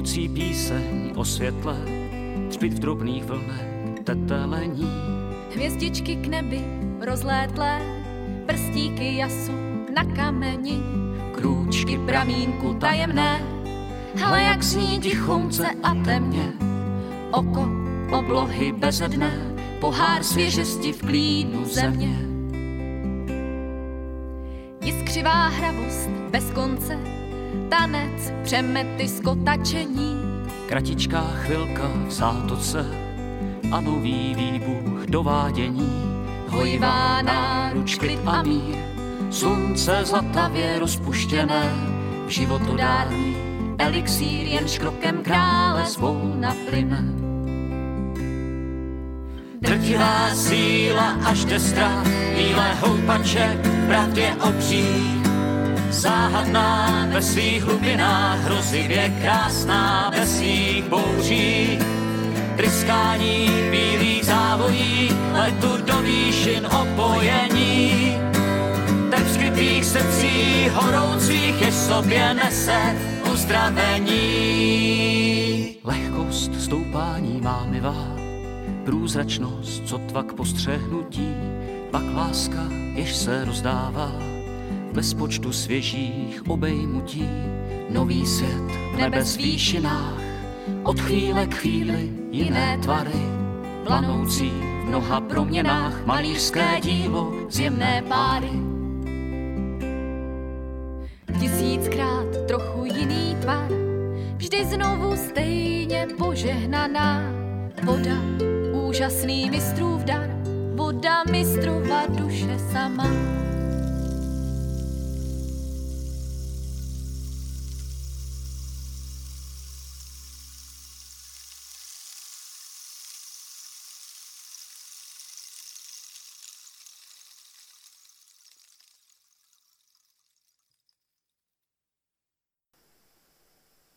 živoucí píseň o světle, třpit v drobných vlnech tetelení. Hvězdičky k nebi rozlétlé, prstíky jasu na kameni, krůčky pramínku tajemné, ale jak zní tichonce a temně, oko oblohy bezedné, pohár svěžesti v klínu země. Jiskřivá hravost bez konce, tanec, přemety, skotačení. Kratičká chvilka v zátoce a nový výbuch dovádění. Hojivá náruč, klid a mír, slunce zlatavě rozpuštěné, životodárný elixír jenž krokem krále svou naplyne. Drtivá síla až destra, bílé houpače, pravdě obří, záhadná ve svých hlubinách, hrozivě krásná ve svých bouří. Tryskání bílých závojí, letu do výšin opojení. Tep skrytých srdcí horoucích je sobě nese uzdravení. Lehkost stoupání má mi průzračnost, co tvak postřehnutí, pak láska, jež se rozdává bez počtu svěžích obejmutí, nový svět v nebes výšinách, od chvíle k chvíli jiné tvary, planoucí v mnoha proměnách, malířské dílo, zjemné páry. Tisíckrát trochu jiný tvar, vždy znovu stejně požehnaná voda, úžasný mistrův dar, voda mistrova duše sama.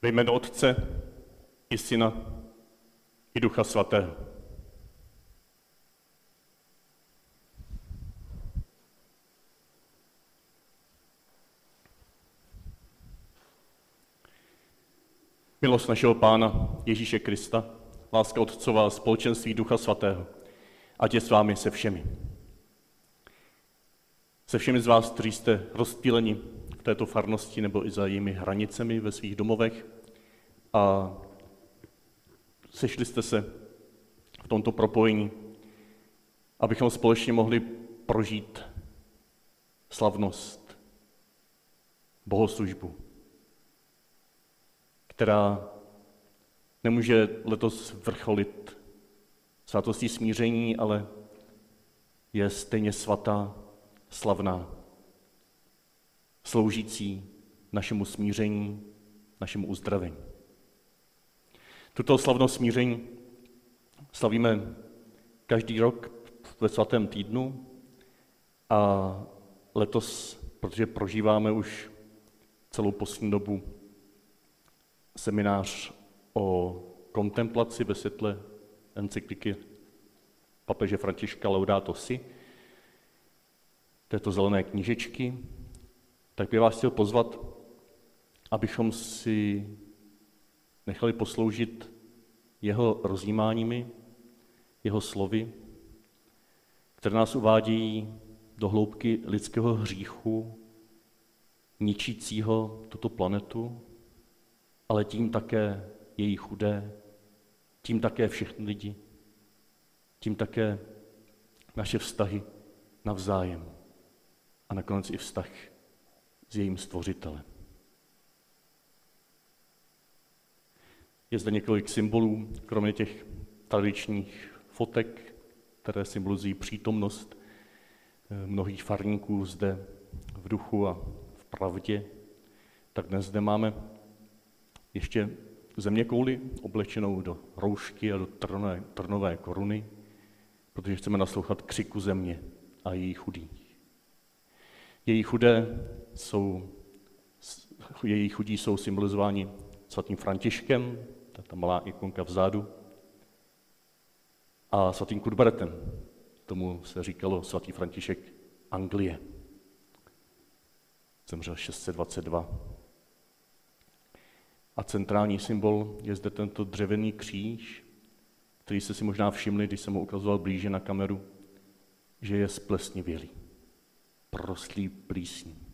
Ve jménu Otce i Syna i Ducha Svatého. Milost našeho Pána Ježíše Krista, láska Otcová, společenství Ducha Svatého, ať je s vámi se všemi. Se všemi z vás, kteří jste rozptýleni v této farnosti nebo i za jejími hranicemi ve svých domovech a sešli jste se v tomto propojení, abychom společně mohli prožít slavnost, bohoslužbu, která nemůže letos vrcholit svátostí smíření, ale je stejně svatá, slavná, sloužící našemu smíření, našemu uzdravení. Tuto slavnost smíření slavíme každý rok ve svatém týdnu a letos, protože prožíváme už celou poslední dobu seminář o kontemplaci ve světle encykliky papeže Františka Laudato Si, této zelené knížečky, tak bych vás chtěl pozvat, abychom si nechali posloužit jeho rozjímáními, jeho slovy, které nás uvádějí do hloubky lidského hříchu, ničícího tuto planetu, ale tím také její chudé, tím také všechny lidi, tím také naše vztahy navzájem a nakonec i vztah s jejím stvořitelem. Je zde několik symbolů, kromě těch tradičních fotek, které symbolizují přítomnost eh, mnohých farníků zde v duchu a v pravdě, tak dnes zde máme ještě země kouli oblečenou do roušky a do trnové, trnové koruny, protože chceme naslouchat křiku země a její chudých. Její chudé jsou, její chudí jsou symbolizováni svatým Františkem, ta malá ikonka vzadu, a svatým Kudbertem. Tomu se říkalo svatý František Anglie. Zemřel 622. A centrální symbol je zde tento dřevěný kříž, který jste si možná všimli, když jsem ho ukazoval blíže na kameru, že je splesnivělý, prostlý plísní.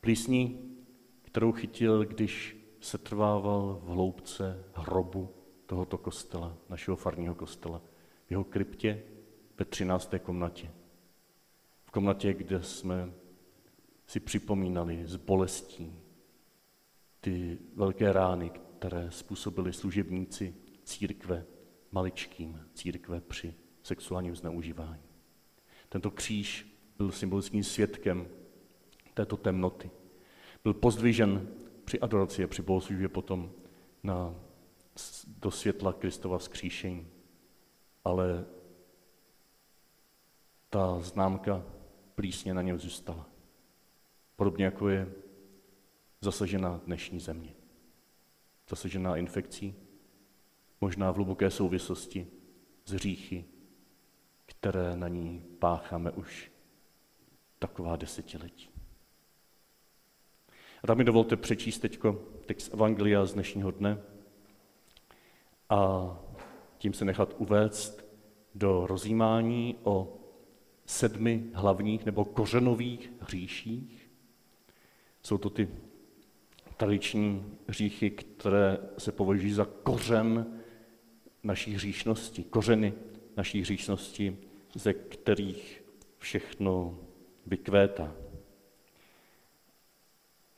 Plísní, kterou chytil, když se trvával v hloubce hrobu tohoto kostela, našeho farního kostela, v jeho kryptě ve 13. komnatě. V komnatě, kde jsme si připomínali s bolestí ty velké rány, které způsobili služebníci církve maličkým, církve při sexuálním zneužívání. Tento kříž byl symbolickým svědkem této temnoty. Byl pozdvižen při adoraci a při bohoslužbě potom na, do světla Kristova vzkříšení. Ale ta známka plísně na něm zůstala. Podobně jako je zasažená dnešní země. Zasažená infekcí, možná v hluboké souvislosti s hříchy, které na ní pácháme už taková desetiletí. A tak mi dovolte přečíst teď text Evangelia z dnešního dne a tím se nechat uvést do rozjímání o sedmi hlavních nebo kořenových hříších. Jsou to ty tradiční hříchy, které se považují za kořen naší hříšnosti, kořeny naší hříšnosti, ze kterých všechno vykvétá.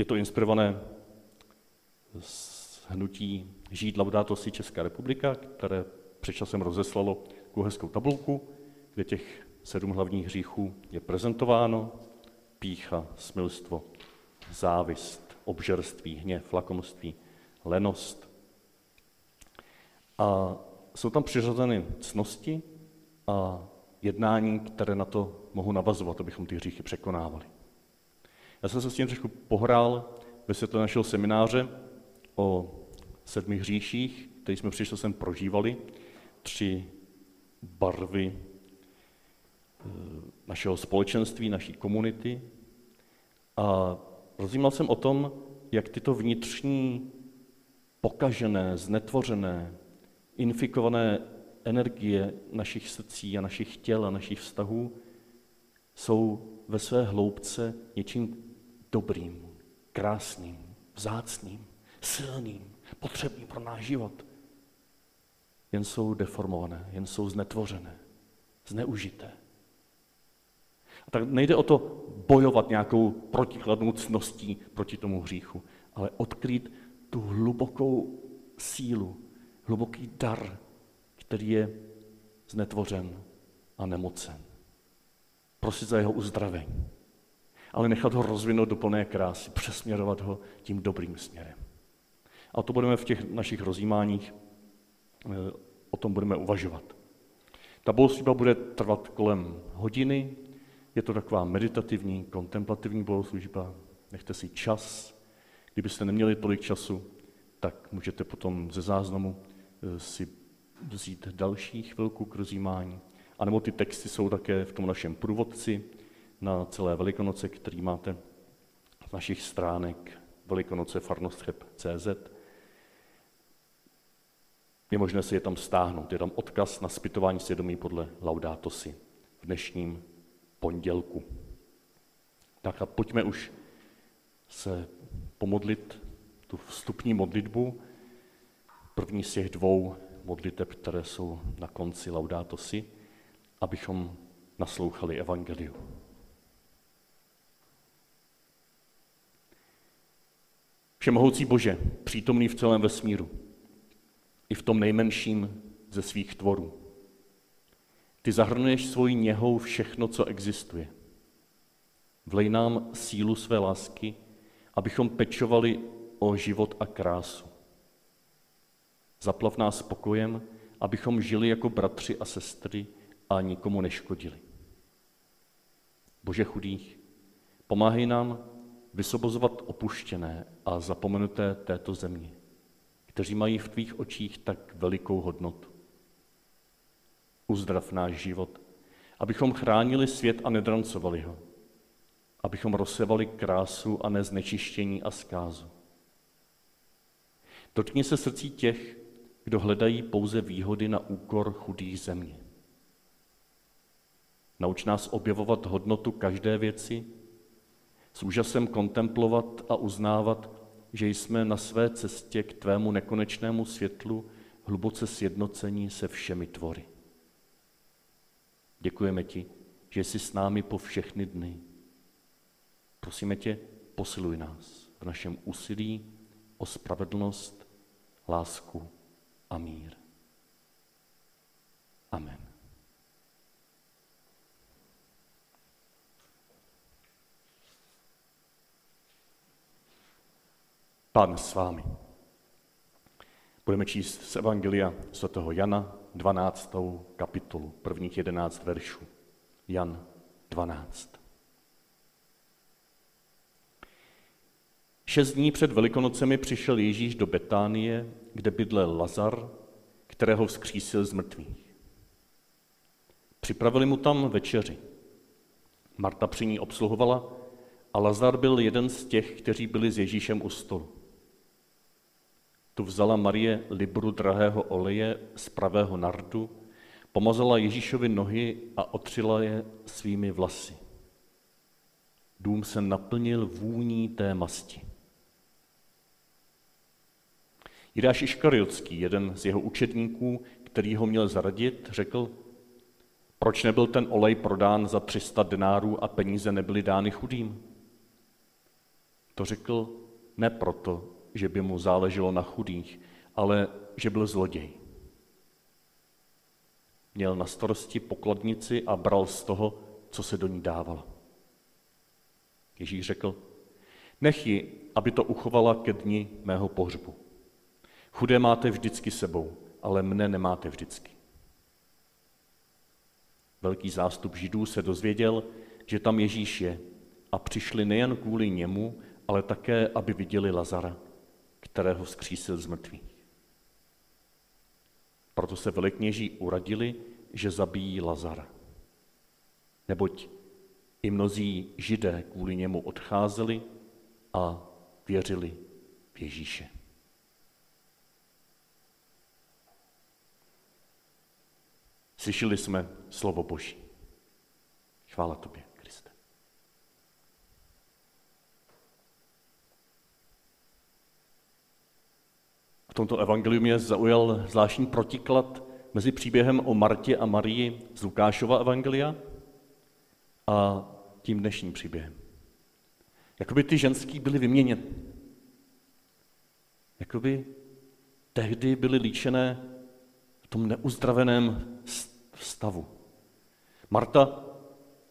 Je to inspirované z hnutí Žít Laudato si Česká republika, které před časem rozeslalo hezkou tabulku, kde těch sedm hlavních hříchů je prezentováno. Pícha, smilstvo, závist, obžerství, hněv, lakomství, lenost. A jsou tam přiřazeny cnosti a jednání, které na to mohou navazovat, abychom ty hříchy překonávali. Já jsem se s tím trošku pohrál ve světle našeho semináře o sedmi hříších, který jsme přišli sem prožívali, tři barvy eh, našeho společenství, naší komunity. A rozjímal jsem o tom, jak tyto vnitřní, pokažené, znetvořené, infikované energie našich srdcí a našich těl a našich vztahů jsou ve své hloubce něčím dobrým, krásným, vzácným, silným, potřebným pro náš život. Jen jsou deformované, jen jsou znetvořené, zneužité. A tak nejde o to bojovat nějakou protikladnou cností proti tomu hříchu, ale odkrýt tu hlubokou sílu, hluboký dar, který je znetvořen a nemocen. Prosit za jeho uzdravení ale nechat ho rozvinout do plné krásy, přesměrovat ho tím dobrým směrem. A to budeme v těch našich rozjímáních, eh, o tom budeme uvažovat. Ta bohoslužba bude trvat kolem hodiny, je to taková meditativní, kontemplativní bohoslužba, nechte si čas. Kdybyste neměli tolik času, tak můžete potom ze záznamu eh, si vzít další chvilku k rozjímání. A nebo ty texty jsou také v tom našem průvodci, na celé Velikonoce, který máte z našich stránek velikonoce farnostcheb.cz. Je možné si je tam stáhnout. Je tam odkaz na zpytování svědomí podle Laudátosy v dnešním pondělku. Tak a pojďme už se pomodlit tu vstupní modlitbu, první z těch dvou modliteb, které jsou na konci Laudátosy, abychom naslouchali Evangeliu. Všemohoucí Bože, přítomný v celém vesmíru, i v tom nejmenším ze svých tvorů. Ty zahrnuješ svojí něhou všechno, co existuje. Vlej nám sílu své lásky, abychom pečovali o život a krásu. Zaplav nás spokojem, abychom žili jako bratři a sestry a nikomu neškodili. Bože chudých, pomáhej nám vysobozovat opuštěné a zapomenuté této země, kteří mají v tvých očích tak velikou hodnotu. Uzdrav náš život, abychom chránili svět a nedrancovali ho, abychom rozsevali krásu a neznečištění a zkázu. Dotkni se srdcí těch, kdo hledají pouze výhody na úkor chudých země. Nauč nás objevovat hodnotu každé věci, s úžasem kontemplovat a uznávat, že jsme na své cestě k tvému nekonečnému světlu hluboce sjednocení se všemi tvory. Děkujeme ti, že jsi s námi po všechny dny. Prosíme tě, posiluj nás v našem úsilí o spravedlnost, lásku a mír. Amen. Pán s vámi. Budeme číst z Evangelia svatého Jana 12. kapitolu, prvních 11 veršů. Jan 12. Šest dní před Velikonocemi přišel Ježíš do Betánie, kde bydlel Lazar, kterého vzkřísil z mrtvých. Připravili mu tam večeři. Marta při ní obsluhovala a Lazar byl jeden z těch, kteří byli s Ježíšem u stolu. Tu vzala Marie libru drahého oleje z pravého nardu, pomazala Ježíšovi nohy a otřila je svými vlasy. Dům se naplnil vůní té masti. Jidáš Iškariotský, jeden z jeho učedníků, který ho měl zaradit, řekl, proč nebyl ten olej prodán za 300 denárů a peníze nebyly dány chudým? To řekl ne proto, že by mu záleželo na chudých, ale že byl zloděj. Měl na starosti pokladnici a bral z toho, co se do ní dávalo. Ježíš řekl, nech ji, aby to uchovala ke dni mého pohřbu. Chudé máte vždycky sebou, ale mne nemáte vždycky. Velký zástup židů se dozvěděl, že tam Ježíš je a přišli nejen kvůli němu, ale také, aby viděli Lazara, kterého vzkřísil z mrtvých. Proto se velikněží uradili, že zabijí Lazara. Neboť i mnozí židé kvůli němu odcházeli a věřili v Ježíše. Slyšeli jsme slovo Boží. Chvála tobě, Kriste. V tomto evangeliu mě zaujal zvláštní protiklad mezi příběhem o Martě a Marii z Lukášova evangelia a tím dnešním příběhem. Jakoby ty ženský byly vyměněny. Jakoby tehdy byly líčené v tom neuzdraveném stavu. Marta,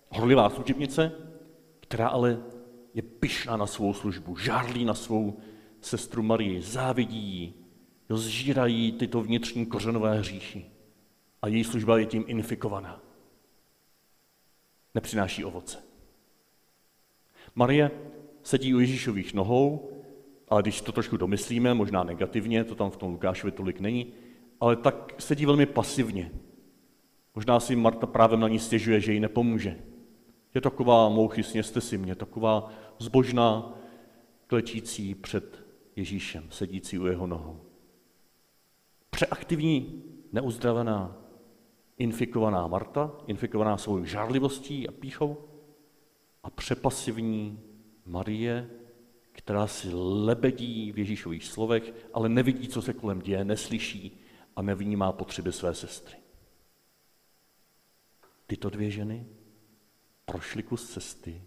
horlivá služebnice, která ale je pyšná na svou službu, žárlí na svou sestru Marii, závidí jí, jo, zžírají tyto vnitřní kořenové hříchy a její služba je tím infikovaná. Nepřináší ovoce. Marie sedí u Ježíšových nohou, ale když to trošku domyslíme, možná negativně, to tam v tom Lukášovi tolik není, ale tak sedí velmi pasivně, Možná si Marta právě na ní stěžuje, že jí nepomůže. Je taková mouchy, sněste si mě, taková zbožná, klečící před Ježíšem, sedící u jeho nohou. Přeaktivní, neuzdravená, infikovaná Marta, infikovaná svou žárlivostí a píchou, a přepasivní Marie, která si lebedí v Ježíšových slovech, ale nevidí, co se kolem děje, neslyší a nevnímá potřeby své sestry. Tyto dvě ženy prošly kus cesty,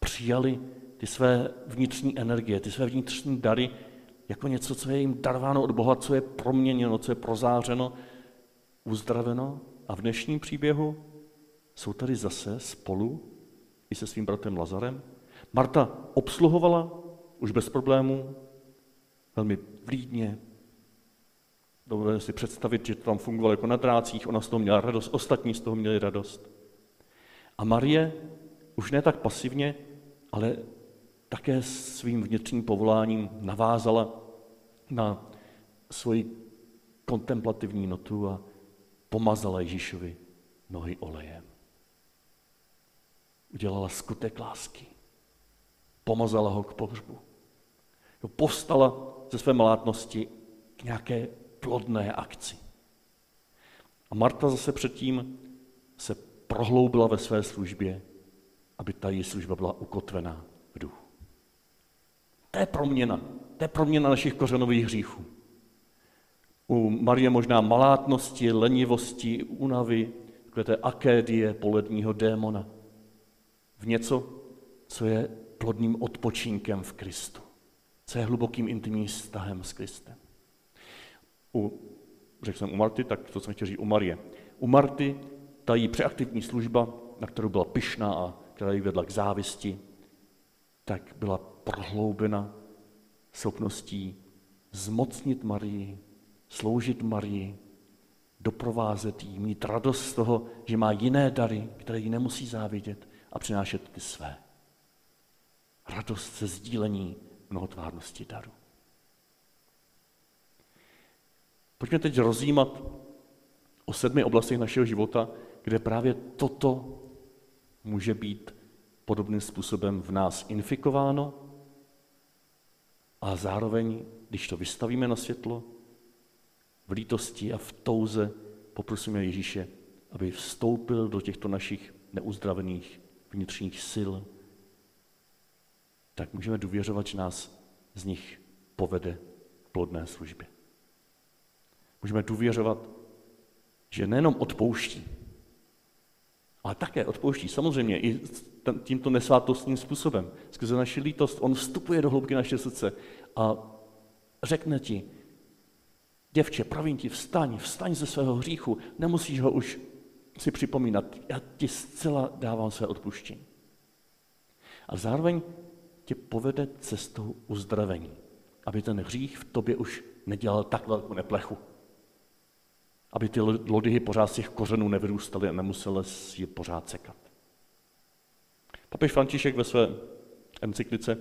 přijali ty své vnitřní energie, ty své vnitřní dary jako něco, co je jim darováno od Boha, co je proměněno, co je prozářeno, uzdraveno. A v dnešním příběhu jsou tady zase spolu i se svým bratrem Lazarem. Marta obsluhovala už bez problémů, velmi vlídně, Dovedeme si představit, že to tam fungovalo jako na drácích, ona z toho měla radost, ostatní z toho měli radost. A Marie už ne tak pasivně, ale také svým vnitřním povoláním navázala na svoji kontemplativní notu a pomazala Ježíšovi nohy olejem. Udělala skutek lásky. Pomazala ho k pohřbu. Povstala ze své malátnosti k nějaké plodné akci. A Marta zase předtím se prohloubila ve své službě, aby ta její služba byla ukotvená. To je proměna. To je proměna našich kořenových hříchů. U Marie možná malátnosti, lenivosti, únavy, takové té akédie poledního démona. V něco, co je plodným odpočinkem v Kristu. Co je hlubokým intimním vztahem s Kristem. U, řekl jsem u Marty, tak to jsem chtěl říct u Marie. U Marty ta její přeaktivní služba, na kterou byla pyšná a která ji vedla k závisti, tak byla prohloubena schopností zmocnit Marii, sloužit Marii, doprovázet jí, mít radost z toho, že má jiné dary, které jí nemusí závidět a přinášet ty své. Radost ze sdílení mnohotvárnosti daru. Pojďme teď rozjímat o sedmi oblastech našeho života, kde právě toto může být podobným způsobem v nás infikováno a zároveň, když to vystavíme na světlo, v lítosti a v touze poprosíme Ježíše, aby vstoupil do těchto našich neuzdravených vnitřních sil, tak můžeme důvěřovat, že nás z nich povede plodné službě. Můžeme důvěřovat, že nejenom odpouští, ale také odpouští. Samozřejmě i tímto nesvátostním způsobem. Skrze naši lítost on vstupuje do hloubky naše srdce a řekne ti, děvče, pravím ti, vstaň, vstaň ze svého hříchu, nemusíš ho už si připomínat, já ti zcela dávám své odpuštění. A zároveň tě povede cestou uzdravení, aby ten hřích v tobě už nedělal tak velkou neplechu aby ty lodyhy pořád z těch kořenů nevyrůstaly a nemuseli je pořád sekat. Papež František ve své encyklice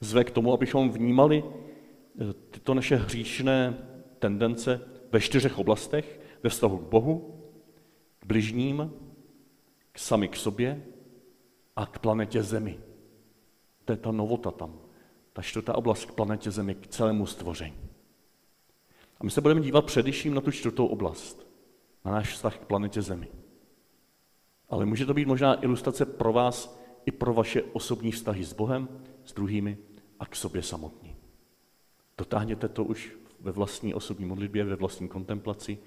zve k tomu, abychom vnímali eh, tyto naše hříšné tendence ve čtyřech oblastech, ve vztahu k Bohu, k bližním, k sami k sobě a k planetě Zemi. To je ta novota tam. Ta čtvrtá oblast k planetě Zemi, k celému stvoření. A my se budeme dívat především na tu čtvrtou oblast, na náš vztah k planetě Zemi. Ale může to být možná ilustrace pro vás i pro vaše osobní vztahy s Bohem, s druhými a k sobě samotní. Dotáhněte to už ve vlastní osobní modlitbě, ve vlastní kontemplaci,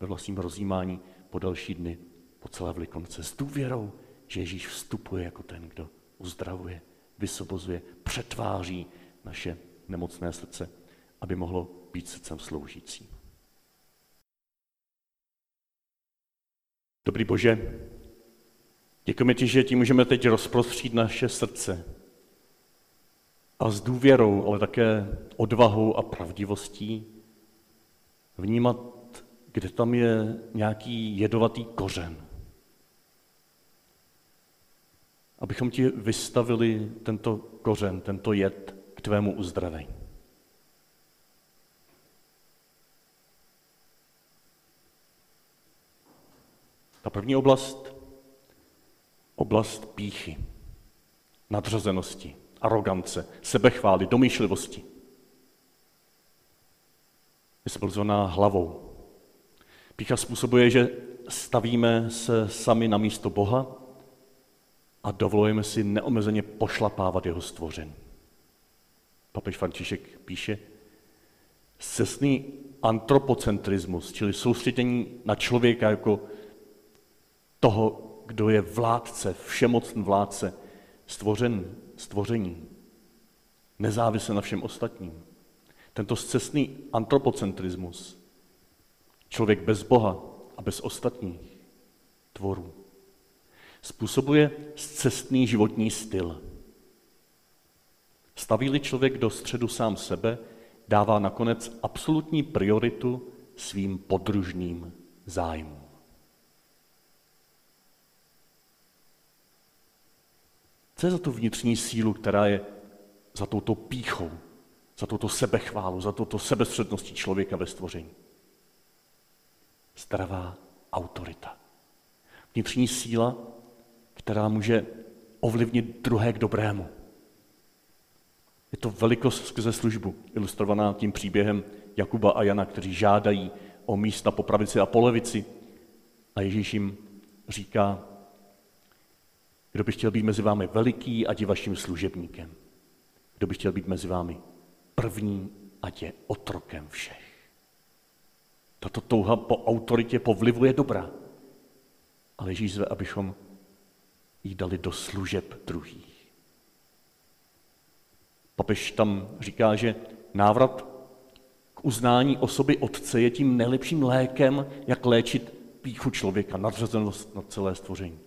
ve vlastním rozjímání po další dny, po celé vlikonce, s důvěrou, že Ježíš vstupuje jako ten, kdo uzdravuje, vysobozuje, přetváří naše nemocné srdce, aby mohlo být srdcem sloužícím. Dobrý Bože, děkujeme ti, že ti můžeme teď rozprostřít naše srdce a s důvěrou, ale také odvahou a pravdivostí vnímat, kde tam je nějaký jedovatý kořen. Abychom ti vystavili tento kořen, tento jed k tvému uzdravení. Ta první oblast, oblast píchy, nadřazenosti, arogance, sebechvály, domýšlivosti. Je splzená hlavou. Pícha způsobuje, že stavíme se sami na místo Boha a dovolujeme si neomezeně pošlapávat jeho stvoření. Papež František píše, cestný antropocentrismus, čili soustředění na člověka jako toho, kdo je vládce, všemocný vládce, stvořen, stvoření, nezávisle na všem ostatním. Tento zcestný antropocentrismus, člověk bez Boha a bez ostatních tvorů, způsobuje zcestný životní styl. Staví-li člověk do středu sám sebe, dává nakonec absolutní prioritu svým podružným zájmům. Co je za tu vnitřní sílu, která je za touto píchou, za touto sebechválu, za touto sebestředností člověka ve stvoření? Zdravá autorita. Vnitřní síla, která může ovlivnit druhé k dobrému. Je to velikost skrze službu, ilustrovaná tím příběhem Jakuba a Jana, kteří žádají o místa po pravici a po levici. A Ježíš jim říká, kdo by chtěl být mezi vámi veliký, ať je vaším služebníkem. Kdo by chtěl být mezi vámi první, ať je otrokem všech. Tato touha po autoritě, po vlivu je dobrá. Ale Ježíš zve, abychom jí dali do služeb druhých. Papež tam říká, že návrat k uznání osoby Otce je tím nejlepším lékem, jak léčit píchu člověka, nadřazenost na celé stvoření.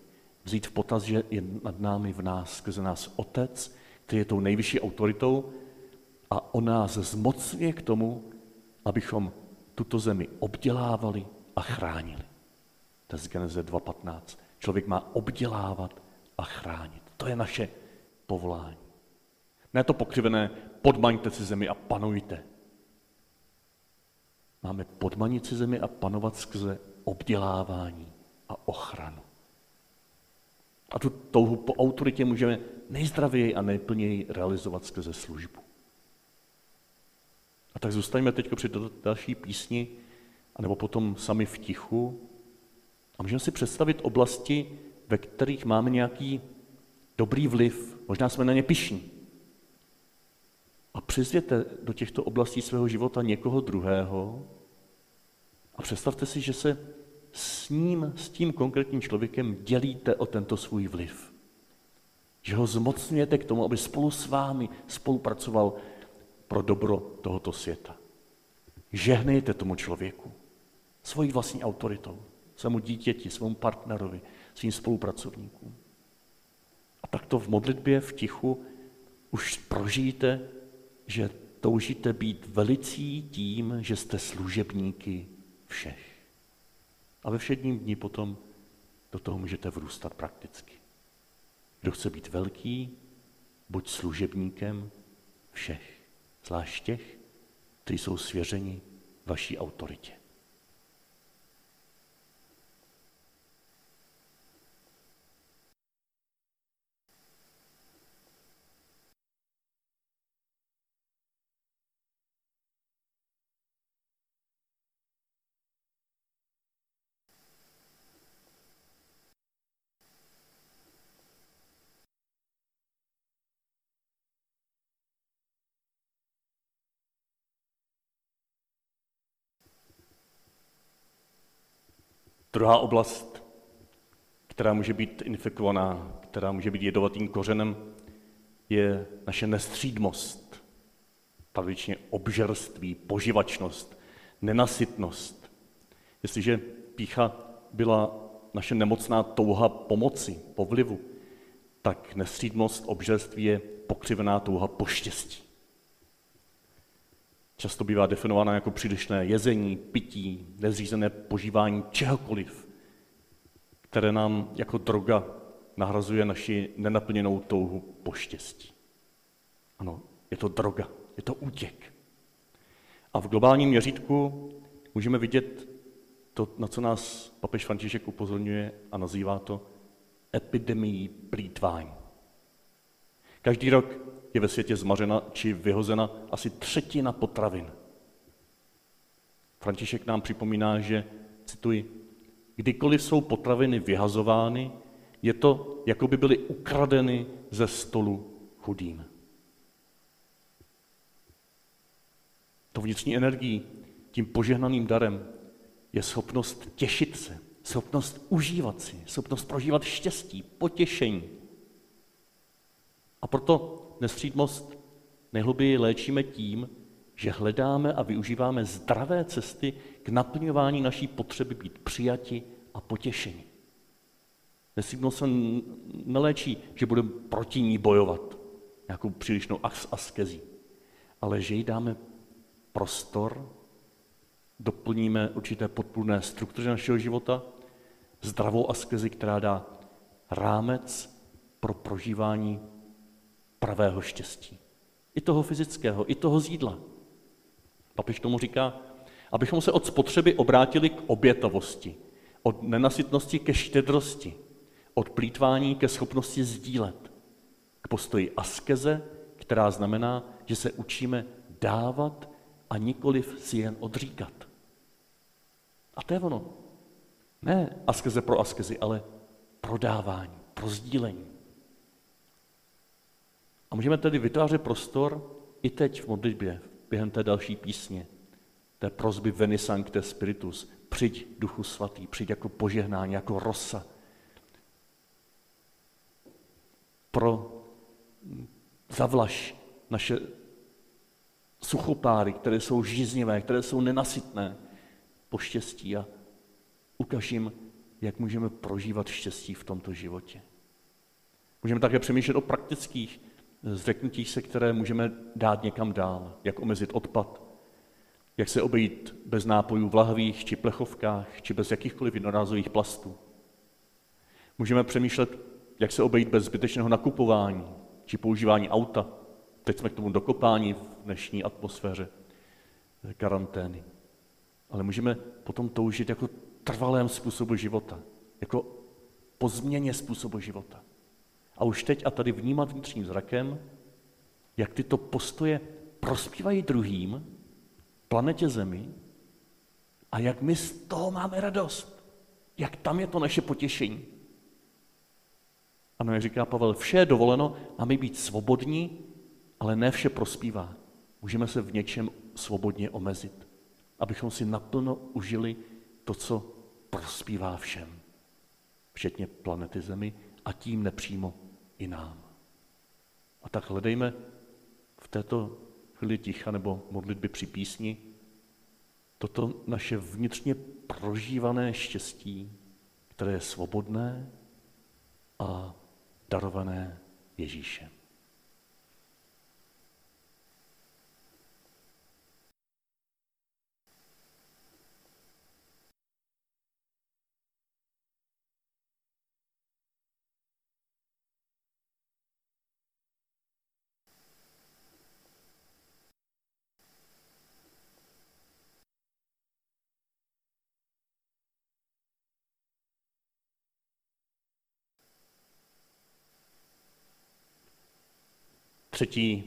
Vzít v potaz, že je nad námi v nás, skrze nás Otec, který je tou nejvyšší autoritou a on nás zmocňuje k tomu, abychom tuto zemi obdělávali a chránili. To je z Geneze 2.15. Člověk má obdělávat a chránit. To je naše povolání. Ne to pokřivené, podmaňte si zemi a panujte. Máme podmanit si zemi a panovat skrze obdělávání a ochranu. A tu touhu po autoritě můžeme nejzdravěji a nejplněji realizovat skrze službu. A tak zůstaňme teď při další písni, anebo potom sami v tichu. A můžeme si představit oblasti, ve kterých máme nějaký dobrý vliv, možná jsme na ně pišní. A přizvěte do těchto oblastí svého života někoho druhého a představte si, že se s ním, s tím konkrétním člověkem dělíte o tento svůj vliv. Že ho zmocňujete k tomu, aby spolu s vámi spolupracoval pro dobro tohoto světa. Žehnejte tomu člověku svojí vlastní autoritou, svému dítěti, svému partnerovi, svým spolupracovníkům. A takto v modlitbě, v tichu, už prožijte, že toužíte být velicí tím, že jste služebníky všech. A ve všedním dní potom do toho můžete vrůstat prakticky. Kdo chce být velký, buď služebníkem všech, zvlášť těch, kteří jsou svěřeni vaší autoritě. Druhá oblast, která může být infikovaná, která může být jedovatým kořenem, je naše nestřídmost, tradičně obžerství, poživačnost, nenasytnost. Jestliže pícha byla naše nemocná touha pomoci, po vlivu, tak nestřídmost, obžerství je pokřivená touha po štěstí. Často bývá definována jako přílišné jezení, pití, nezřízené požívání čehokoliv, které nám jako droga nahrazuje naši nenaplněnou touhu po štěstí. Ano, je to droga, je to útěk. A v globálním měřítku můžeme vidět to, na co nás papež František upozorňuje a nazývá to epidemií plítvání. Každý rok je ve světě zmařena či vyhozena asi třetina potravin. František nám připomíná, že, cituji, kdykoliv jsou potraviny vyhazovány, je to, jako by byly ukradeny ze stolu chudým. To vnitřní energií, tím požehnaným darem, je schopnost těšit se, schopnost užívat si, schopnost prožívat štěstí, potěšení. A proto nestřídmost nejhluběji léčíme tím, že hledáme a využíváme zdravé cesty k naplňování naší potřeby být přijati a potěšeni. Nestřídmost se neléčí, že budeme proti ní bojovat, nějakou přílišnou askezí, ale že jí dáme prostor, doplníme určité podpůrné struktury našeho života, zdravou askezi, která dá rámec pro prožívání pravého štěstí. I toho fyzického, i toho zídla. Papiš tomu říká, abychom se od spotřeby obrátili k obětovosti, od nenasytnosti ke štědrosti, od plítvání ke schopnosti sdílet, k postoji askeze, která znamená že se učíme dávat a nikoliv si jen odříkat. A to je ono. Ne askeze pro askezi, ale prodávání, pro sdílení. Můžeme tedy vytvářet prostor i teď v modlitbě, během té další písně, té prozby Veni Sancte Spiritus, přijď Duchu Svatý, přijď jako požehnání, jako rosa. Pro zavlaž naše suchopáry, které jsou žíznivé, které jsou nenasytné po štěstí a ukaž jim, jak můžeme prožívat štěstí v tomto životě. Můžeme také přemýšlet o praktických zřeknutích se, které můžeme dát někam dál, jak omezit odpad, jak se obejít bez nápojů v lahvích či plechovkách, či bez jakýchkoliv jednorázových plastů. Můžeme přemýšlet, jak se obejít bez zbytečného nakupování či používání auta. Teď jsme k tomu dokopání v dnešní atmosféře karantény. Ale můžeme potom toužit jako trvalém způsobu života, jako po změně způsobu života. A už teď a tady vnímat vnitřním zrakem, jak tyto postoje prospívají druhým, planetě Zemi, a jak my z toho máme radost. Jak tam je to naše potěšení. Ano, jak říká Pavel, vše je dovoleno, máme být svobodní, ale ne vše prospívá. Můžeme se v něčem svobodně omezit, abychom si naplno užili to, co prospívá všem, včetně planety Zemi a tím nepřímo i nám. A tak hledejme v této chvíli ticha nebo modlitby při písni toto naše vnitřně prožívané štěstí, které je svobodné a darované Ježíšem. Třetí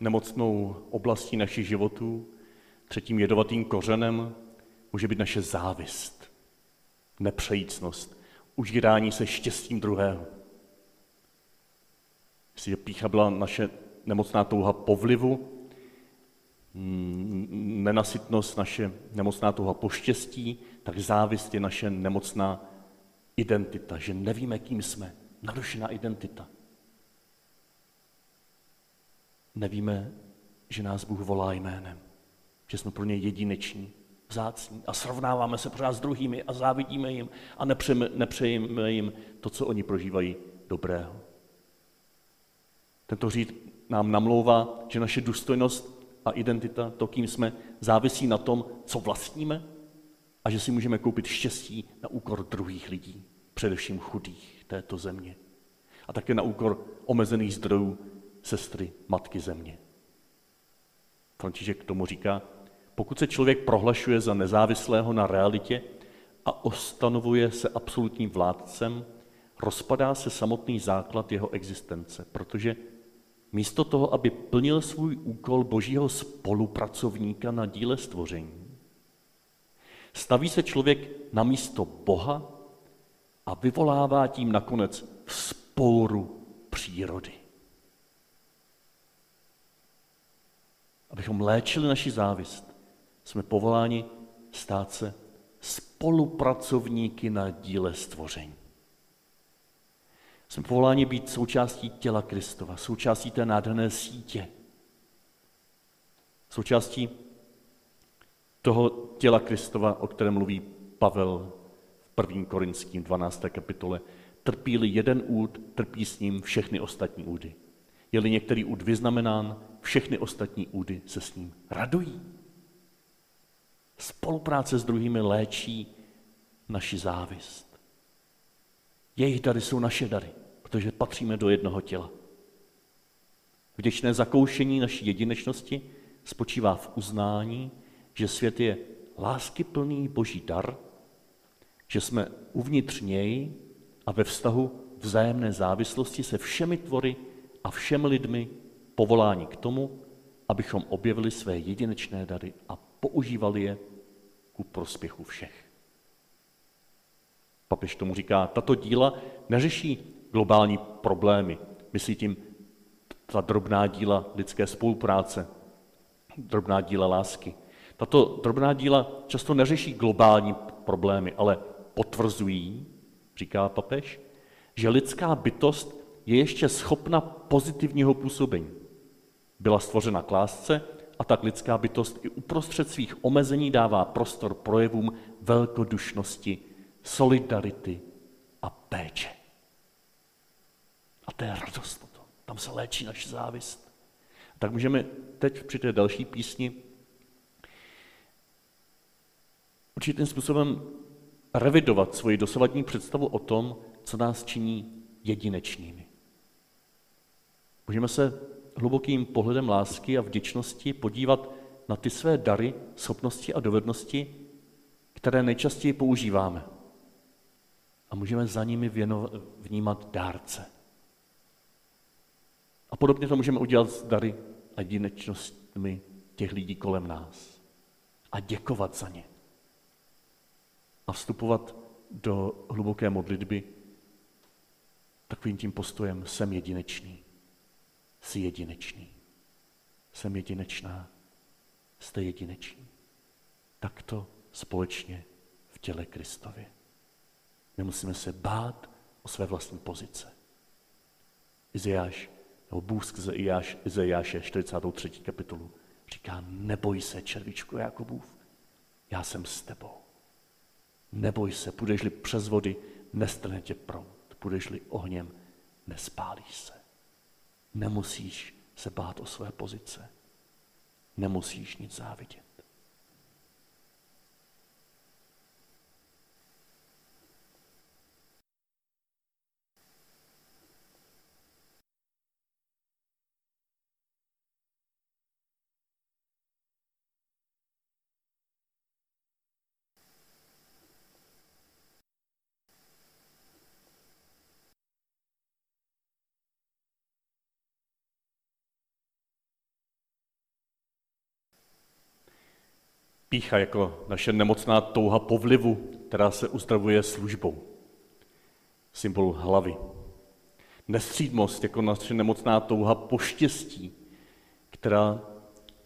nemocnou oblastí našich životů, třetím jedovatým kořenem může být naše závist, nepřejícnost, užírání se štěstím druhého. Jestli pícha byla naše nemocná touha po vlivu, mm, nenasytnost naše nemocná touha po štěstí, tak závist je naše nemocná identita, že nevíme, kým jsme. Narušená identita. Nevíme, že nás Bůh volá jménem, že jsme pro něj jedineční, vzácní a srovnáváme se pořád s druhými a závidíme jim a nepřejeme, jim to, co oni prožívají dobrého. Tento říd nám namlouvá, že naše důstojnost a identita, to, kým jsme, závisí na tom, co vlastníme a že si můžeme koupit štěstí na úkor druhých lidí, především chudých této země. A také na úkor omezených zdrojů sestry Matky Země. František tomu říká, pokud se člověk prohlašuje za nezávislého na realitě a ostanovuje se absolutním vládcem, rozpadá se samotný základ jeho existence, protože místo toho, aby plnil svůj úkol božího spolupracovníka na díle stvoření, staví se člověk na místo Boha a vyvolává tím nakonec spouru přírody. Abychom léčili naši závist, jsme povoláni stát se spolupracovníky na díle stvoření. Jsme povoláni být součástí těla Kristova, součástí té nádherné sítě, součástí toho těla Kristova, o kterém mluví Pavel v 1. Korinským 12. kapitole. Trpí-li jeden úd, trpí s ním všechny ostatní údy. Je-li některý úd vyznamenán, všechny ostatní údy se s ním radují. Spolupráce s druhými léčí naši závist. Jejich dary jsou naše dary, protože patříme do jednoho těla. Vděčné zakoušení naší jedinečnosti spočívá v uznání, že svět je láskyplný boží dar, že jsme uvnitř něj a ve vztahu vzájemné závislosti se všemi tvory a všemi lidmi povolání k tomu, abychom objevili své jedinečné dary a používali je ku prospěchu všech. Papež tomu říká, tato díla neřeší globální problémy. Myslí tím ta drobná díla lidské spolupráce, drobná díla lásky. Tato drobná díla často neřeší globální problémy, ale potvrzují, říká papež, že lidská bytost je ještě schopna pozitivního působení. Byla stvořena k lásce a tak lidská bytost i uprostřed svých omezení dává prostor projevům velkodušnosti, solidarity a péče. A to je radost. Tam se léčí naše závist. Tak můžeme teď při té další písni určitým způsobem revidovat svoji dosavadní představu o tom, co nás činí jedinečnými. Můžeme se hlubokým pohledem lásky a vděčnosti podívat na ty své dary, schopnosti a dovednosti, které nejčastěji používáme. A můžeme za nimi věno, vnímat dárce. A podobně to můžeme udělat s dary a jedinečnostmi těch lidí kolem nás. A děkovat za ně. A vstupovat do hluboké modlitby takovým tím postojem jsem jedinečný, jsi jedinečný, jsem jedinečná, jste jedineční. Takto společně v těle Kristově. Nemusíme se bát o své vlastní pozice. Izajáš nebo Bůh Ijáš, Izajáše 43. kapitolu říká, neboj se, červičko Jakubův, já jsem s tebou. Neboj se, půjdeš-li přes vody, nestrne tě prout. Půjdeš-li ohněm, nespálíš se. Nemusíš se bát o své pozice. Nemusíš nic závidět. Pícha jako naše nemocná touha po vlivu, která se uzdravuje službou. Symbol hlavy. Nestřídmost jako naše nemocná touha po štěstí, která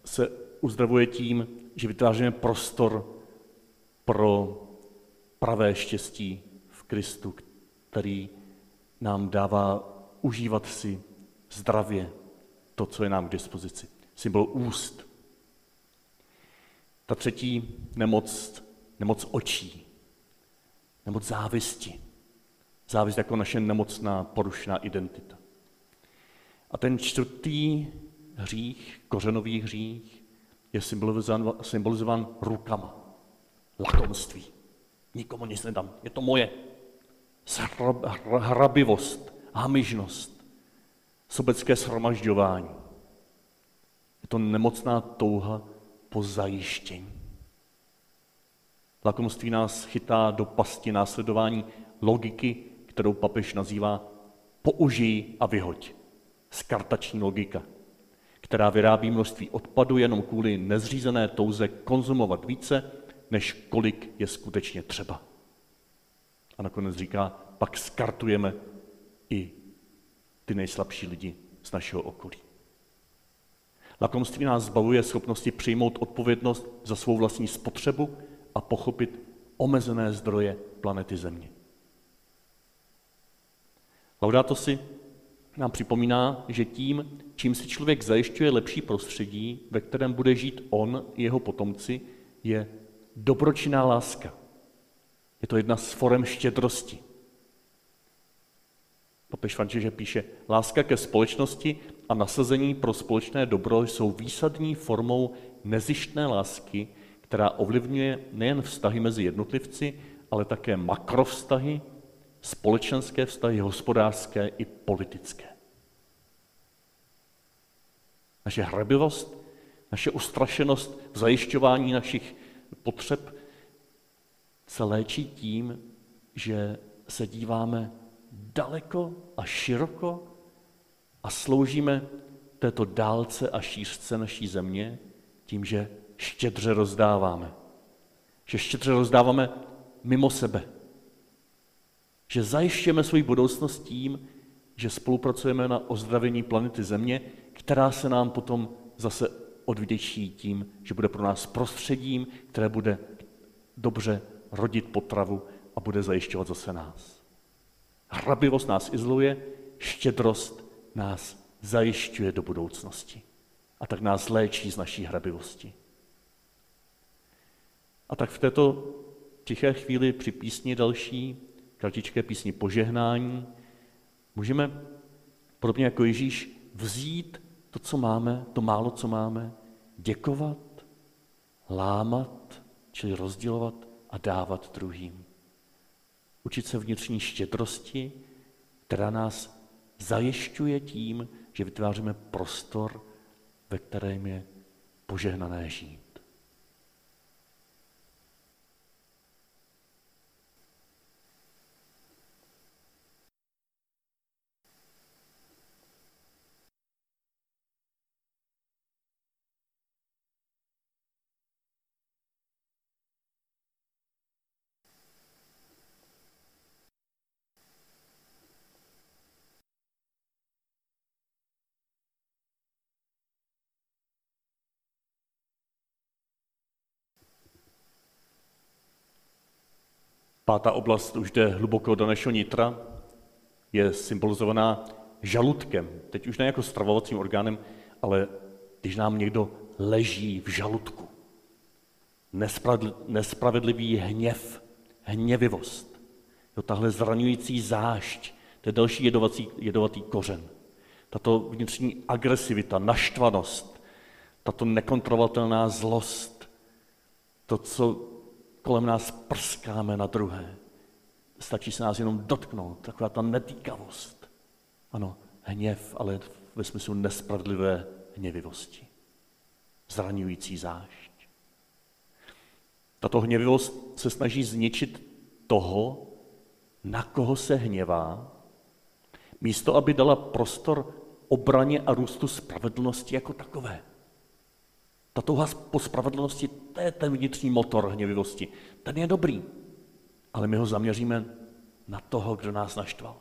se uzdravuje tím, že vytváříme prostor pro pravé štěstí v Kristu, který nám dává užívat si zdravě to, co je nám k dispozici. Symbol úst, ta třetí nemoc, nemoc očí, nemoc závisti. Závist jako naše nemocná, porušná identita. A ten čtvrtý hřích, kořenový hřích, je symbolizován, symbolizován rukama. Lakomství. Nikomu nic nedám. Je to moje. Hrabivost, hamižnost, sobecké shromažďování. Je to nemocná touha po zajištění. Lakomství nás chytá do pasti následování logiky, kterou papež nazývá použij a vyhoď. Skartační logika, která vyrábí množství odpadu jenom kvůli nezřízené touze konzumovat více, než kolik je skutečně třeba. A nakonec říká, pak skartujeme i ty nejslabší lidi z našeho okolí. Lakomství nás zbavuje schopnosti přijmout odpovědnost za svou vlastní spotřebu a pochopit omezené zdroje planety Země. Laudato si nám připomíná, že tím, čím si člověk zajišťuje lepší prostředí, ve kterém bude žít on i jeho potomci, je dobročinná láska. Je to jedna z forem štědrosti. Papež František píše, láska ke společnosti a nasazení pro společné dobro jsou výsadní formou nezištné lásky, která ovlivňuje nejen vztahy mezi jednotlivci, ale také makrovztahy, společenské vztahy, hospodářské i politické. Naše hrabivost, naše ustrašenost v zajišťování našich potřeb se léčí tím, že se díváme daleko a široko a sloužíme této dálce a šířce naší země tím, že štědře rozdáváme. Že štědře rozdáváme mimo sebe. Že zajišťujeme svoji budoucnost tím, že spolupracujeme na ozdravění planety Země, která se nám potom zase odvděčí tím, že bude pro nás prostředím, které bude dobře rodit potravu a bude zajišťovat zase nás. Hrabivost nás izoluje, štědrost nás zajišťuje do budoucnosti. A tak nás léčí z naší hrabivosti. A tak v této tiché chvíli při písni další, kratičké písni požehnání, můžeme, podobně jako Ježíš, vzít to, co máme, to málo, co máme, děkovat, lámat, čili rozdělovat a dávat druhým. Učit se vnitřní štědrosti, která nás zajišťuje tím, že vytváříme prostor, ve kterém je požehnané žít. Pátá oblast už jde hluboko do našeho nitra, je symbolizovaná žaludkem. Teď už ne jako stravovacím orgánem, ale když nám někdo leží v žaludku. Nespravedlivý hněv, hněvivost. Jo, tahle zraňující zášť, to je další jedovatý, jedovatý kořen. Tato vnitřní agresivita, naštvanost, tato nekontrolovatelná zlost, to, co kolem nás prskáme na druhé. Stačí se nás jenom dotknout, taková ta netýkavost. Ano, hněv, ale ve smyslu nespravedlivé hněvivosti. Zraňující zášť. Tato hněvivost se snaží zničit toho, na koho se hněvá, místo aby dala prostor obraně a růstu spravedlnosti jako takové. Ta touha po spravedlnosti, to je ten vnitřní motor hněvivosti. Ten je dobrý, ale my ho zaměříme na toho, kdo nás naštval.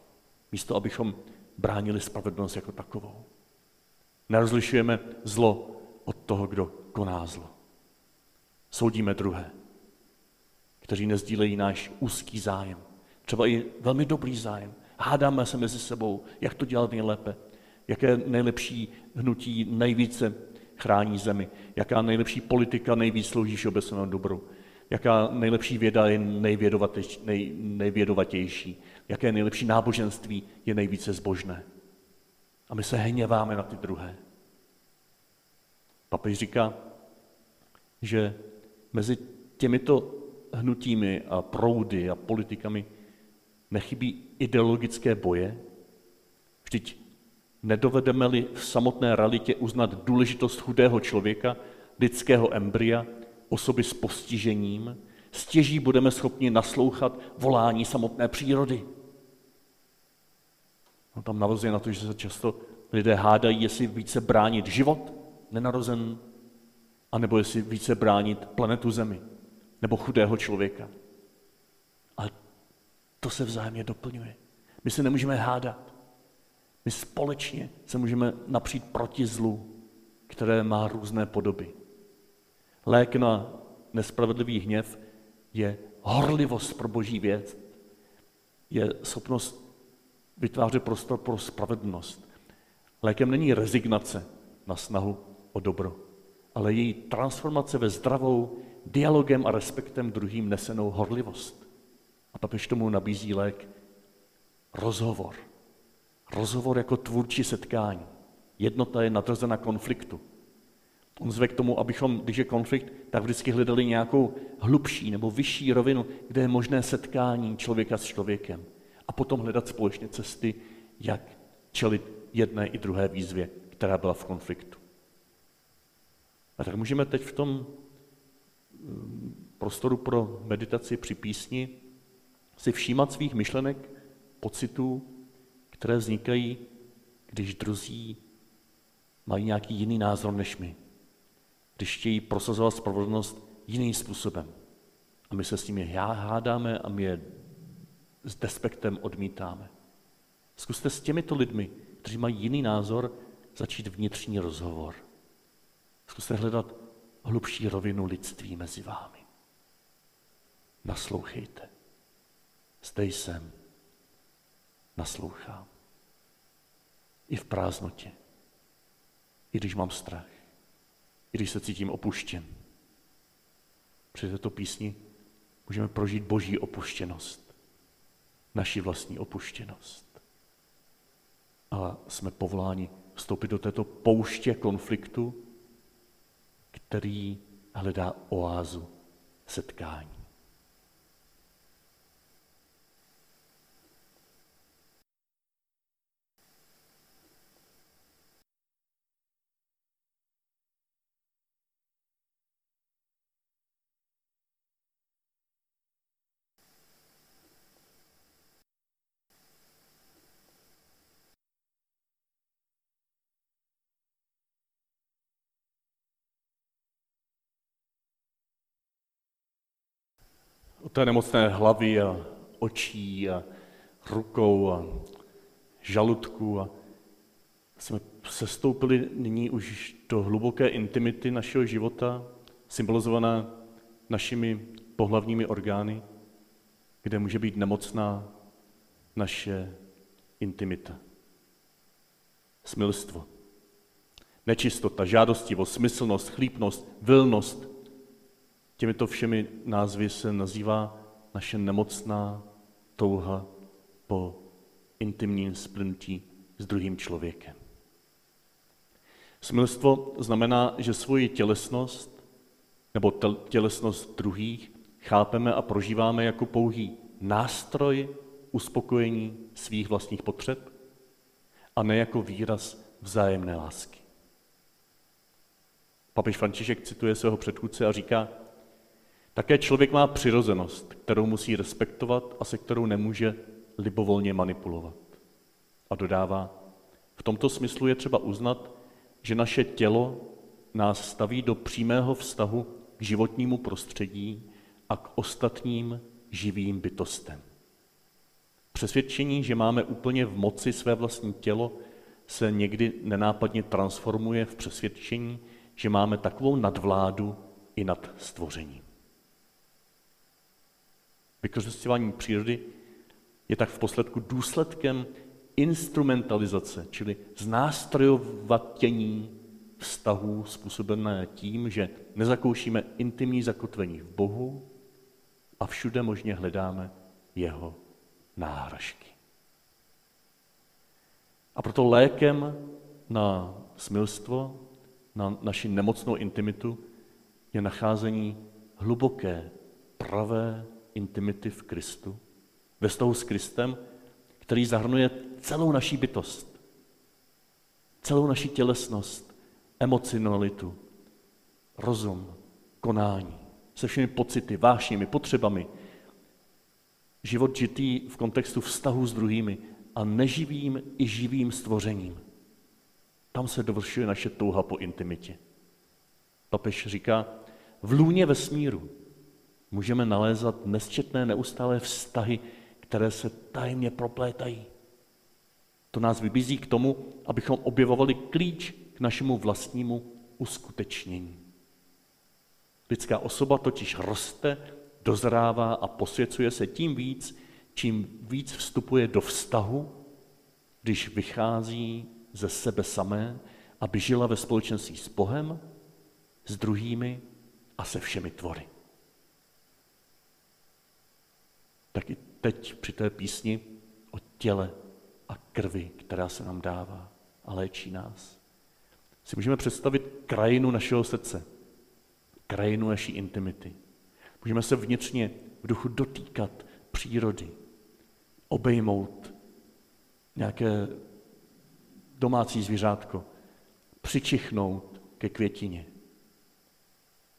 Místo, abychom bránili spravedlnost jako takovou. Nerozlišujeme zlo od toho, kdo koná zlo. Soudíme druhé, kteří nezdílejí náš úzký zájem. Třeba i velmi dobrý zájem. Hádáme se mezi sebou, jak to dělat nejlépe, jaké nejlepší hnutí nejvíce chrání zemi, jaká nejlepší politika nejvíc slouží všeobecnému dobru, jaká nejlepší věda je nej, nejvědovatější, jaké nejlepší náboženství je nejvíce zbožné. A my se hněváme na ty druhé. Papež říká, že mezi těmito hnutími a proudy a politikami nechybí ideologické boje. Vždyť Nedovedeme-li v samotné realitě uznat důležitost chudého člověka, lidského embrya, osoby s postižením, stěží budeme schopni naslouchat volání samotné přírody. No, tam navazuje na to, že se často lidé hádají, jestli více bránit život nenarozen, anebo jestli více bránit planetu Zemi, nebo chudého člověka. Ale to se vzájemně doplňuje. My se nemůžeme hádat. My společně se můžeme napřít proti zlu, které má různé podoby. Lék na nespravedlivý hněv je horlivost pro boží věc, je schopnost vytvářet prostor pro spravedlnost. Lékem není rezignace na snahu o dobro, ale její transformace ve zdravou, dialogem a respektem druhým nesenou horlivost. A papež tomu nabízí lék rozhovor. Rozhovor jako tvůrčí setkání. Jednota je nadrzena konfliktu. On zve k tomu, abychom, když je konflikt, tak vždycky hledali nějakou hlubší nebo vyšší rovinu, kde je možné setkání člověka s člověkem. A potom hledat společně cesty, jak čelit jedné i druhé výzvě, která byla v konfliktu. A tak můžeme teď v tom mm, prostoru pro meditaci při písni si všímat svých myšlenek, pocitů, které vznikají, když druzí mají nějaký jiný názor než my. Když chtějí prosazovat spravedlnost jiným způsobem. A my se s nimi hádáme a my je s despektem odmítáme. Zkuste s těmito lidmi, kteří mají jiný názor, začít vnitřní rozhovor. Zkuste hledat hlubší rovinu lidství mezi vámi. Naslouchejte. Zde jsem. Naslouchám. I v prázdnotě. I když mám strach. I když se cítím opuštěn. Při této písni můžeme prožít boží opuštěnost. Naši vlastní opuštěnost. A jsme povoláni vstoupit do této pouště konfliktu, který hledá oázu setkání. od té nemocné hlavy a očí a rukou a žaludku a jsme sestoupili nyní už do hluboké intimity našeho života, symbolizované našimi pohlavními orgány, kde může být nemocná naše intimita. Smilstvo, nečistota, žádostivost, smyslnost, chlípnost, vilnost, Těmito všemi názvy se nazývá naše nemocná touha po intimním splnutí s druhým člověkem. Smilstvo znamená, že svoji tělesnost nebo tělesnost druhých chápeme a prožíváme jako pouhý nástroj uspokojení svých vlastních potřeb a ne jako výraz vzájemné lásky. Papež František cituje svého předchůdce a říká, také člověk má přirozenost, kterou musí respektovat a se kterou nemůže libovolně manipulovat. A dodává, v tomto smyslu je třeba uznat, že naše tělo nás staví do přímého vztahu k životnímu prostředí a k ostatním živým bytostem. Přesvědčení, že máme úplně v moci své vlastní tělo, se někdy nenápadně transformuje v přesvědčení, že máme takovou nadvládu i nad stvořením. Vykořišťování přírody je tak v posledku důsledkem instrumentalizace, čili znástrojovatění vztahů způsobené tím, že nezakoušíme intimní zakotvení v Bohu a všude možně hledáme jeho náhražky. A proto lékem na smilstvo, na naši nemocnou intimitu, je nacházení hluboké, pravé intimity v Kristu, ve vztahu s Kristem, který zahrnuje celou naší bytost, celou naší tělesnost, emocionalitu, rozum, konání, se všemi pocity, vášněmi, potřebami. Život žitý v kontextu vztahu s druhými a neživým i živým stvořením. Tam se dovršuje naše touha po intimitě. Papež říká, v lůně vesmíru, můžeme nalézat nesčetné neustálé vztahy, které se tajemně proplétají. To nás vybízí k tomu, abychom objevovali klíč k našemu vlastnímu uskutečnění. Lidská osoba totiž roste, dozrává a posvěcuje se tím víc, čím víc vstupuje do vztahu, když vychází ze sebe samé, aby žila ve společenství s Bohem, s druhými a se všemi tvory. Tak i teď při té písni o těle a krvi, která se nám dává a léčí nás, si můžeme představit krajinu našeho srdce, krajinu naší intimity. Můžeme se vnitřně v duchu dotýkat přírody, obejmout nějaké domácí zvířátko, přičichnout ke květině,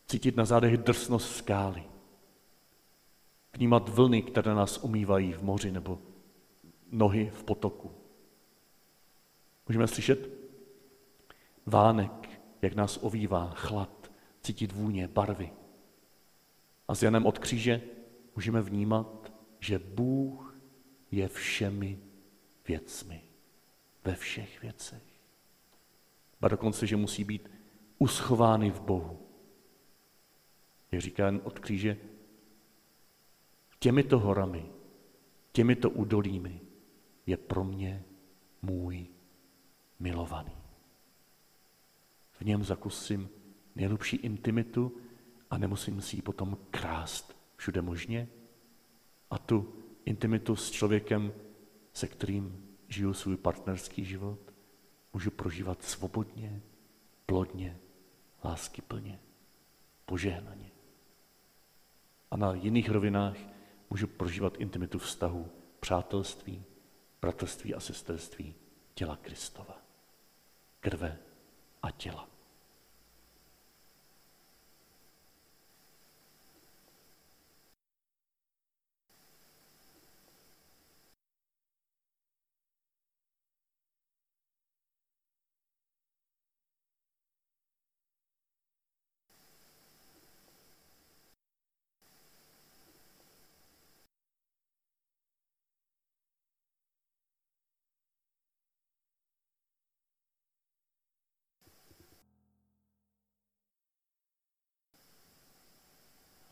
cítit na zádech drsnost skály, vnímat vlny, které nás umývají v moři nebo nohy v potoku. Můžeme slyšet vánek, jak nás ovývá chlad, cítit vůně, barvy. A s Janem od kříže můžeme vnímat, že Bůh je všemi věcmi. Ve všech věcech. A dokonce, že musí být uschovány v Bohu. Jak říká Jan od kříže, těmito horami, těmito údolími je pro mě můj milovaný. V něm zakusím nejlepší intimitu a nemusím si ji potom krást všude možně. A tu intimitu s člověkem, se kterým žiju svůj partnerský život, můžu prožívat svobodně, plodně, láskyplně, požehnaně. A na jiných rovinách můžu prožívat intimitu vztahu, přátelství, bratrství a sesterství těla Kristova, krve a těla.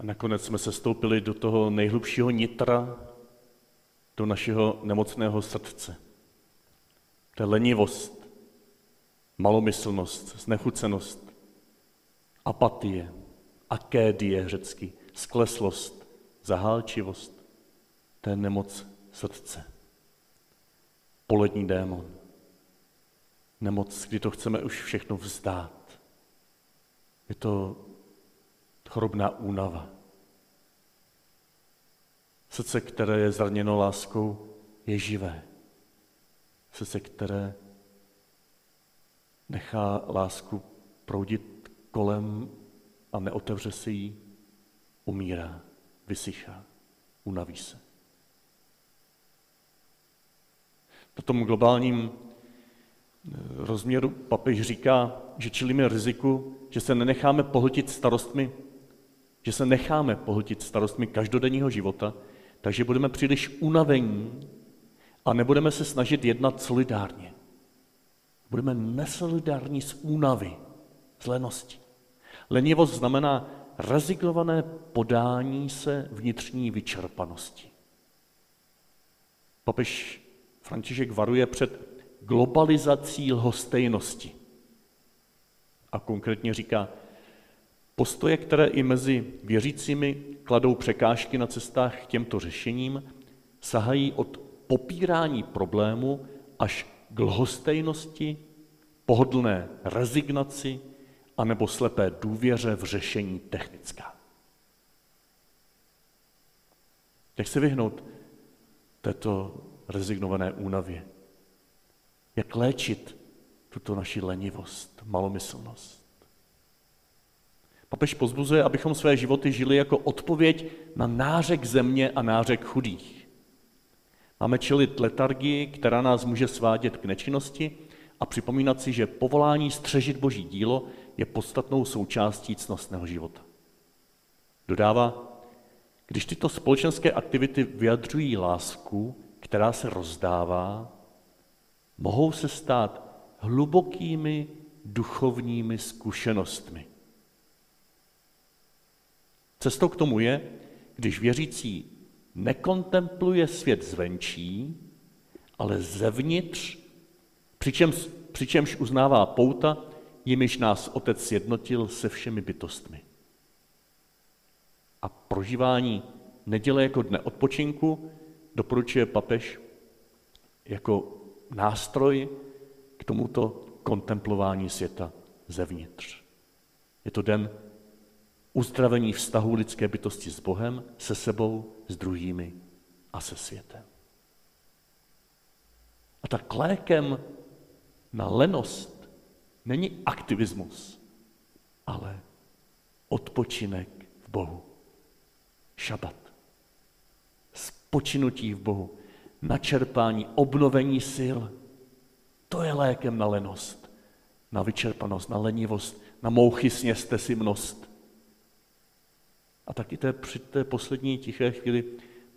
Nakonec jsme se stoupili do toho nejhlubšího nitra, do našeho nemocného srdce. To je lenivost, malomyslnost, znechucenost, apatie, akédie řecky, skleslost, zahálčivost. To je nemoc srdce. Polední démon. Nemoc, kdy to chceme už všechno vzdát. Je to chorobná únava. Srdce, které je zraněno láskou, je živé. Srdce, které nechá lásku proudit kolem a neotevře se jí, umírá, vysychá, unaví se. Na tom globálním eh, rozměru papež říká, že čelíme riziku, že se nenecháme pohltit starostmi že se necháme pohltit starostmi každodenního života, takže budeme příliš unavení a nebudeme se snažit jednat solidárně. Budeme nesolidární z únavy, z lenosti. Lenivost znamená rezignované podání se vnitřní vyčerpanosti. Papež František varuje před globalizací lhostejnosti. A konkrétně říká, Postoje, které i mezi věřícími kladou překážky na cestách k těmto řešením, sahají od popírání problému až k lhostejnosti, pohodlné rezignaci anebo slepé důvěře v řešení technická. Jak se vyhnout této rezignované únavě? Jak léčit tuto naši lenivost, malomyslnost? Papež pozbuzuje, abychom své životy žili jako odpověď na nářek země a nářek chudých. Máme čelit letargii, která nás může svádět k nečinnosti a připomínat si, že povolání střežit boží dílo je podstatnou součástí cnostného života. Dodává, když tyto společenské aktivity vyjadřují lásku, která se rozdává, mohou se stát hlubokými duchovními zkušenostmi. Cestou k tomu je, když věřící nekontempluje svět zvenčí, ale zevnitř, přičemž, přičemž uznává pouta, jimiž nás Otec sjednotil se všemi bytostmi. A prožívání neděle jako dne odpočinku doporučuje papež jako nástroj k tomuto kontemplování světa zevnitř. Je to den uzdravení vztahu lidské bytosti s Bohem, se sebou, s druhými a se světem. A tak lékem na lenost není aktivismus, ale odpočinek v Bohu. Šabat. Spočinutí v Bohu. Načerpání, obnovení sil. To je lékem na lenost. na vyčerpanost, na lenivost, na mouchy sněste si mnost. A taky té, při té poslední tiché chvíli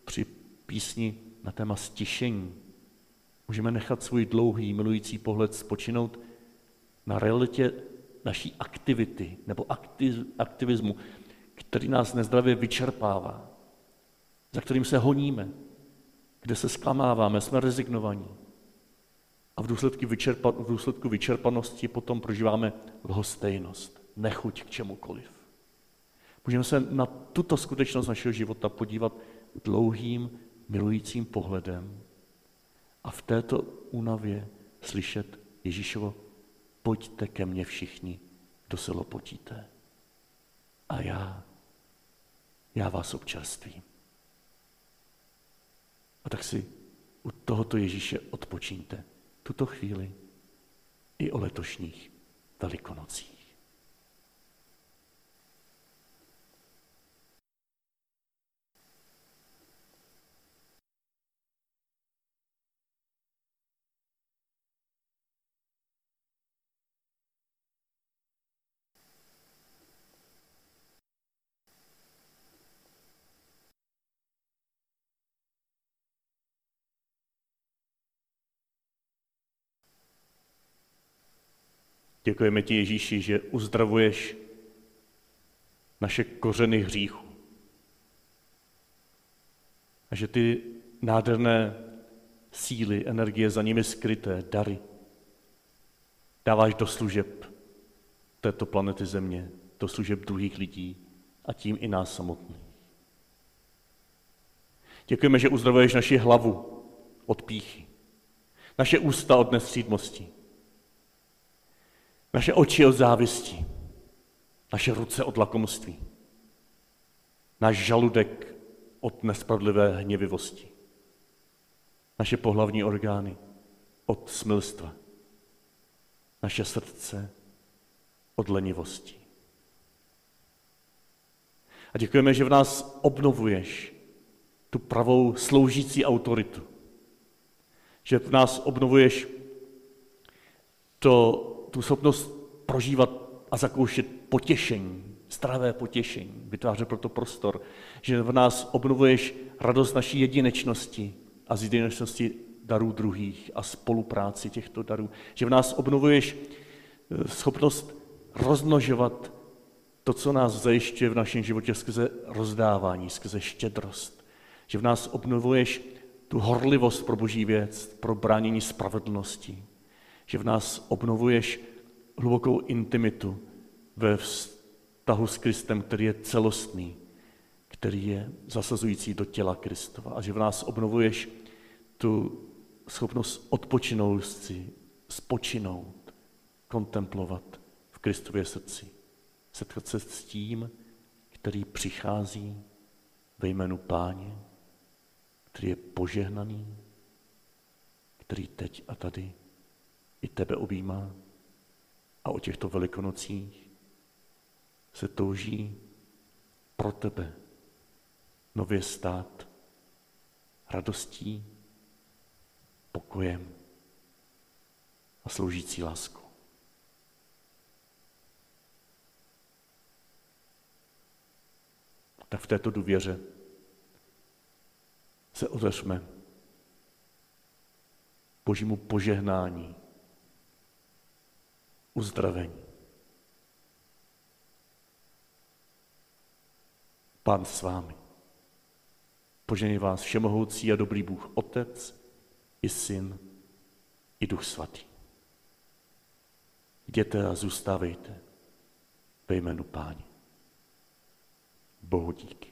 při písni na téma stišení můžeme nechat svůj dlouhý, milující pohled spočinout na realitě naší aktivity nebo aktivismu, který nás nezdravě vyčerpává, za kterým se honíme, kde se zklamáváme, jsme rezignovaní. A v důsledku, vyčerpa, v důsledku vyčerpanosti potom prožíváme lhostejnost, nechuť k čemukoliv. Můžeme se na tuto skutečnost našeho života podívat dlouhým, milujícím pohledem a v této únavě slyšet Ježíšovo, pojďte ke mně všichni, kdo se lopotíte. A já, já vás občerstvím. A tak si u tohoto Ježíše odpočíňte tuto chvíli i o letošních velikonocích. Děkujeme ti, Ježíši, že uzdravuješ naše kořeny hříchu. A že ty nádherné síly, energie za nimi skryté, dary, dáváš do služeb této planety Země, do služeb druhých lidí a tím i nás samotných. Děkujeme, že uzdravuješ naši hlavu od píchy, naše ústa od nestřídmosti, naše oči od závisti, naše ruce od lakomství, náš žaludek od nespravedlivé hněvivosti, naše pohlavní orgány od smilstva, naše srdce od lenivosti. A děkujeme, že v nás obnovuješ tu pravou sloužící autoritu. Že v nás obnovuješ to tu schopnost prožívat a zakoušet potěšení, zdravé potěšení, vytvářet proto prostor, že v nás obnovuješ radost naší jedinečnosti a z jedinečnosti darů druhých a spolupráci těchto darů, že v nás obnovuješ eh, schopnost rozmnožovat to, co nás zajišťuje v našem životě skrze rozdávání, skrze štědrost, že v nás obnovuješ tu horlivost pro boží věc, pro bránění spravedlnosti, že v nás obnovuješ hlubokou intimitu ve vztahu s Kristem, který je celostný, který je zasazující do těla Kristova a že v nás obnovuješ tu schopnost odpočinout si, spočinout, kontemplovat v Kristově srdci. Setkat se s tím, který přichází ve jménu Páně, který je požehnaný, který teď a tady i tebe objímá. A o těchto velikonocích se touží pro tebe nově stát radostí, pokojem a sloužící láskou. Tak v této důvěře se otevřme božímu požehnání uzdravení. Pán s vámi. Požený vás všemohoucí a dobrý Bůh, Otec i Syn i Duch Svatý. Jděte a zůstávejte ve jménu Páně. Bohu díky.